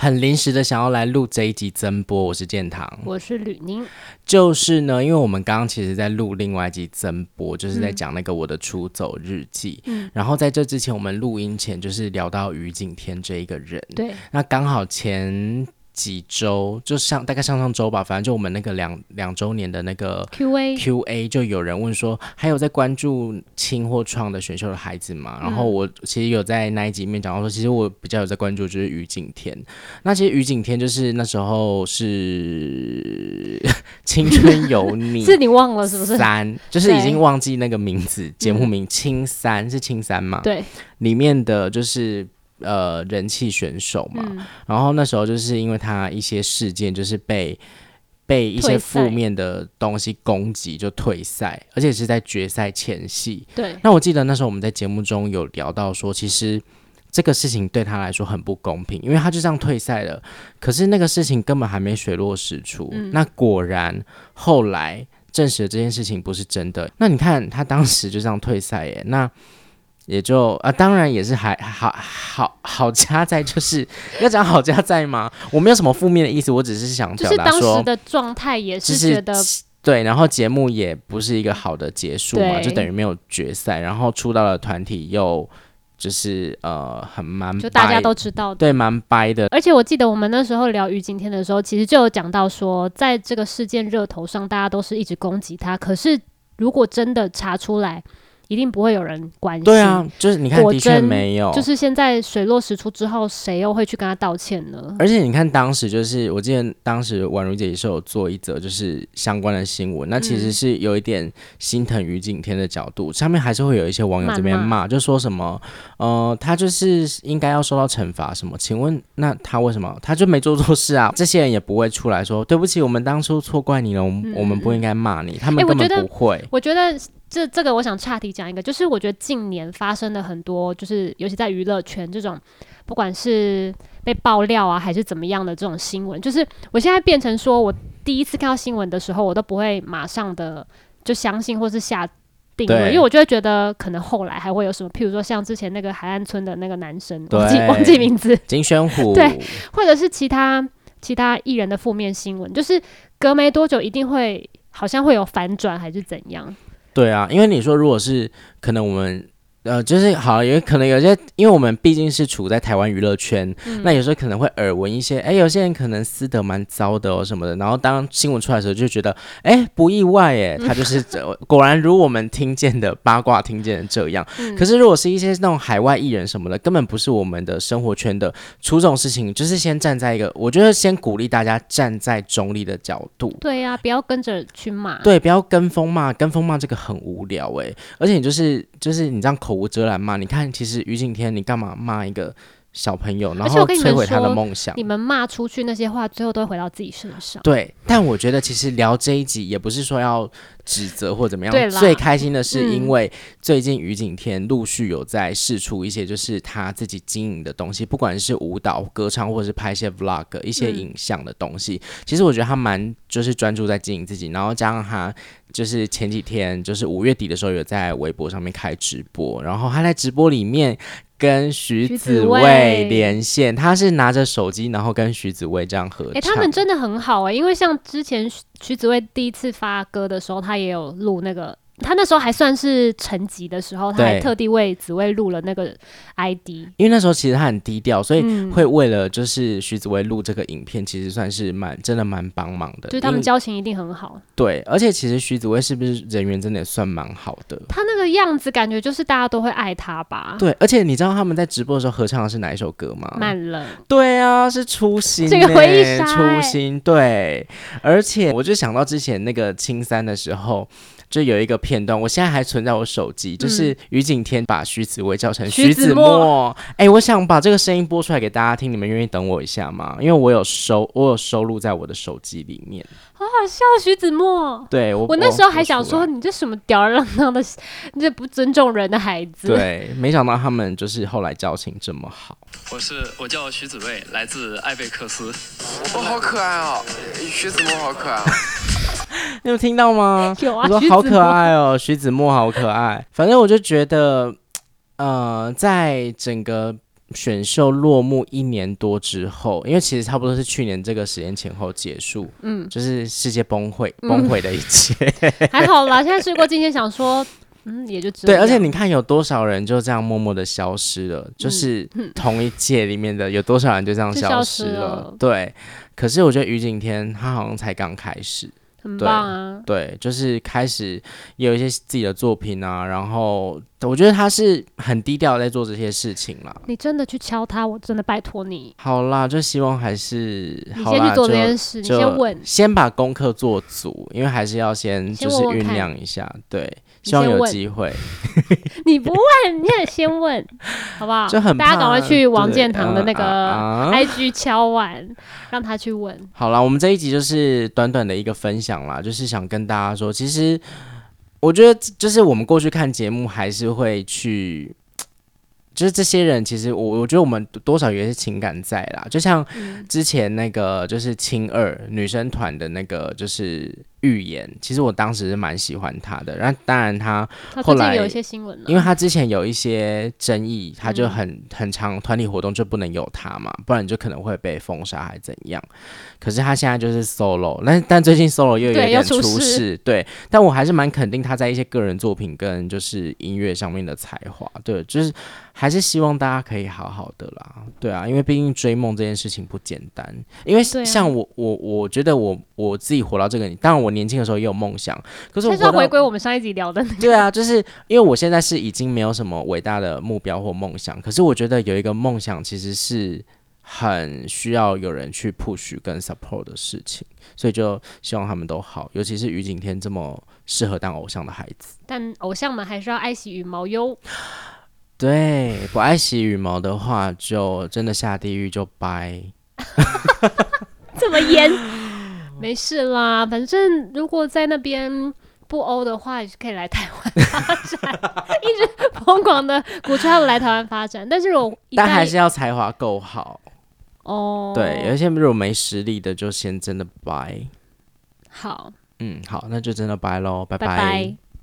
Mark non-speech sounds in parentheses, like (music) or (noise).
很临时的想要来录这一集增播，我是建堂，我是吕宁。就是呢，因为我们刚刚其实在录另外一集增播，就是在讲那个我的出走日记。嗯，然后在这之前，我们录音前就是聊到于景天这一个人。对，那刚好前。几周就上大概上上周吧，反正就我们那个两两周年的那个 Q A Q A，就有人问说，还有在关注青或创的选秀的孩子吗？然后我其实有在那一集里面讲到说，其实我比较有在关注就是于景天。那其实于景天就是那时候是 (laughs) 青春有你，是你忘了是不是？三就是已经忘记那个名字，节目名青三是青三嘛？对，里面的就是。呃，人气选手嘛，嗯，然后那时候就是因为他一些事件，就是被被一些负面的东西攻击，就退赛，而且是在决赛前夕。对，那我记得那时候我们在节目中有聊到说，其实这个事情对他来说很不公平，因为他就这样退赛了，可是那个事情根本还没水落石出。嗯，那果然后来证实了这件事情不是真的。那你看他当时就这样退赛耶，那。也就啊，当然也是还好好好家在，就是要讲好家在吗？我没有什么负面的意思，我只是想表达说，就是当时的状态也是觉得、就是、对，然后节目也不是一个好的结束嘛，就等于没有决赛，然后出道的团体又就是呃很蛮，就大家都知道的，对，蛮掰的。而且我记得我们那时候聊于景天的时候，其实就有讲到说，在这个事件热头上，大家都是一直攻击他，可是如果真的查出来。一定不会有人关心。对啊，就是你看，的确没有。就是现在水落石出之后，谁又会去跟他道歉呢？而且你看，当时就是我记得当时婉如姐也是有做一则就是相关的新闻，那其实是有一点心疼于景天的角度，上面还是会有一些网友这边骂，就说什么呃，他就是应该要受到惩罚什么？请问那他为什么他就没做错事啊？(laughs) 这些人也不会出来说对不起，我们当初错怪你了，我们、嗯、我们不应该骂你，他们根本不会。欸、我觉得。我觉得这这个我想岔题讲一个，就是我觉得近年发生的很多，就是尤其在娱乐圈这种，不管是被爆料啊，还是怎么样的这种新闻，就是我现在变成说，我第一次看到新闻的时候，我都不会马上的就相信或是下定论，因为我就会觉得可能后来还会有什么，譬如说像之前那个海岸村的那个男生，忘记忘记名字，金宣虎，对，或者是其他其他艺人的负面新闻，就是隔没多久一定会好像会有反转还是怎样。对啊，因为你说如果是可能我们。呃，就是好，也可能有些，因为我们毕竟是处在台湾娱乐圈，嗯，那有时候可能会耳闻一些，哎，有些人可能私德蛮糟的哦什么的，然后当新闻出来的时候，就觉得，哎，不意外，哎，他就是 (laughs) 果然如我们听见的八卦听见的这样，嗯。可是如果是一些那种海外艺人什么的，根本不是我们的生活圈的，出这种事情，就是先站在一个，我觉得先鼓励大家站在中立的角度。对呀，啊，不要跟着去骂。对，不要跟风骂，跟风骂这个很无聊哎，而且你就是就是你这样口口无遮拦嘛，你看，其实于景天，你干嘛骂一个小朋友，然后摧毁他的梦想？你们骂出去那些话，最后都会回到自己身上。对，但我觉得其实聊这一集也不是说要指责或怎么样。最开心的是，因为最近于景天陆续有在试出一些就是他自己经营的东西，不管是舞蹈、歌唱，或者是拍一些 vlog 一些影像的东西。其实我觉得他蛮就是专注在经营自己，然后加上他。就是前几天，就是五月底的时候，有在微博上面开直播，然后他在直播里面跟徐子未连线，他是拿着手机，然后跟徐子未这样合唱。哎、欸，他们真的很好哎、欸，因为像之前徐子未第一次发歌的时候，他也有录那个。他那时候还算是沉寂的时候，他还特地为紫薇录了那个 ID，因为那时候其实他很低调，所以会为了就是徐紫薇录这个影片，其实算是蛮真的蛮帮忙的。就是他们交情一定很好。对，而且其实徐紫薇是不是人缘真的也算蛮好的？他那个样子感觉就是大家都会爱他吧？对，而且你知道他们在直播的时候合唱的是哪一首歌吗？慢冷。对啊，是初心、欸。这个回忆杀、欸。初心。对，而且我就想到之前那个青三的时候。就有一个片段，我现在还存在我手机，就是于景天把徐子薇叫成徐子墨。哎、欸，我想把这个声音播出来给大家听，你们愿意等我一下吗？因为我有收，我有收录在我的手机里面。好好笑，徐子墨。对我，我那时候还想说，你这什么吊儿郎当的，你这不尊重人的孩子。对，没想到他们就是后来交情这么好。我是我叫徐子薇，来自艾贝克斯。我好可爱哦，徐子墨好可爱哦。(laughs) 你有听到吗？(laughs) 有啊，我说好可爱哦，(laughs) 徐子墨好可爱。反正我就觉得，呃，在整个选秀落幕一年多之后，因为其实差不多是去年这个时间前后结束，嗯，就是世界崩溃崩溃的一切，嗯、还好啦。现在睡过今天想说。嗯，也就对，而且你看有多少人就这样默默的消失了，嗯、就是同一届里面的有多少人就这样消失了，了对。可是我觉得于景天他好像才刚开始，很棒啊对，对，就是开始也有一些自己的作品啊，然后我觉得他是很低调在做这些事情啦。你真的去敲他，我真的拜托你。好啦，就希望还是你先去做这件事，你先问，先把功课做足，因为还是要先就是酝酿一下，对。希望有机会，你不问，你也先问，(laughs) 好不好？就很大家赶快去王建堂的那个 IG 敲碗，呃啊、让他去问。好了，我们这一集就是短短的一个分享啦，就是想跟大家说，其实我觉得，就是我们过去看节目，还是会去。就是这些人，其实我我觉得我们多少有些情感在啦，就像之前那个就是青二女生团的那个就是预言，其实我当时是蛮喜欢他的。然后当然他后来有一些新闻，因为他之前有一些争议，他就很很长团体活动就不能有他嘛，不然就可能会被封杀还怎样。可是他现在就是 solo，但但最近 solo 又有点出事，对。但我还是蛮肯定他在一些个人作品跟就是音乐上面的才华，对，就是。还是希望大家可以好好的啦，对啊，因为毕竟追梦这件事情不简单。因为像我，我我觉得我我自己活到这个，当然我年轻的时候也有梦想，可是我是要回归我们上一集聊的。对啊，就是因为我现在是已经没有什么伟大的目标或梦想，可是我觉得有一个梦想其实是很需要有人去 push 跟 support 的事情，所以就希望他们都好，尤其是于景天这么适合当偶像的孩子。但偶像们还是要爱惜羽毛哟。(gasps) 对，不爱惜羽毛的话，就真的下地狱就掰。(laughs) 这么严？(laughs) 没事啦，反正如果在那边不欧的话，也是可以来台湾发展。一直疯狂的鼓吹他们来台湾发展，但是我但还是要才华够好哦。对，有一些如果没实力的，就先真的掰。好，嗯，好，那就真的掰喽，拜拜。拜拜。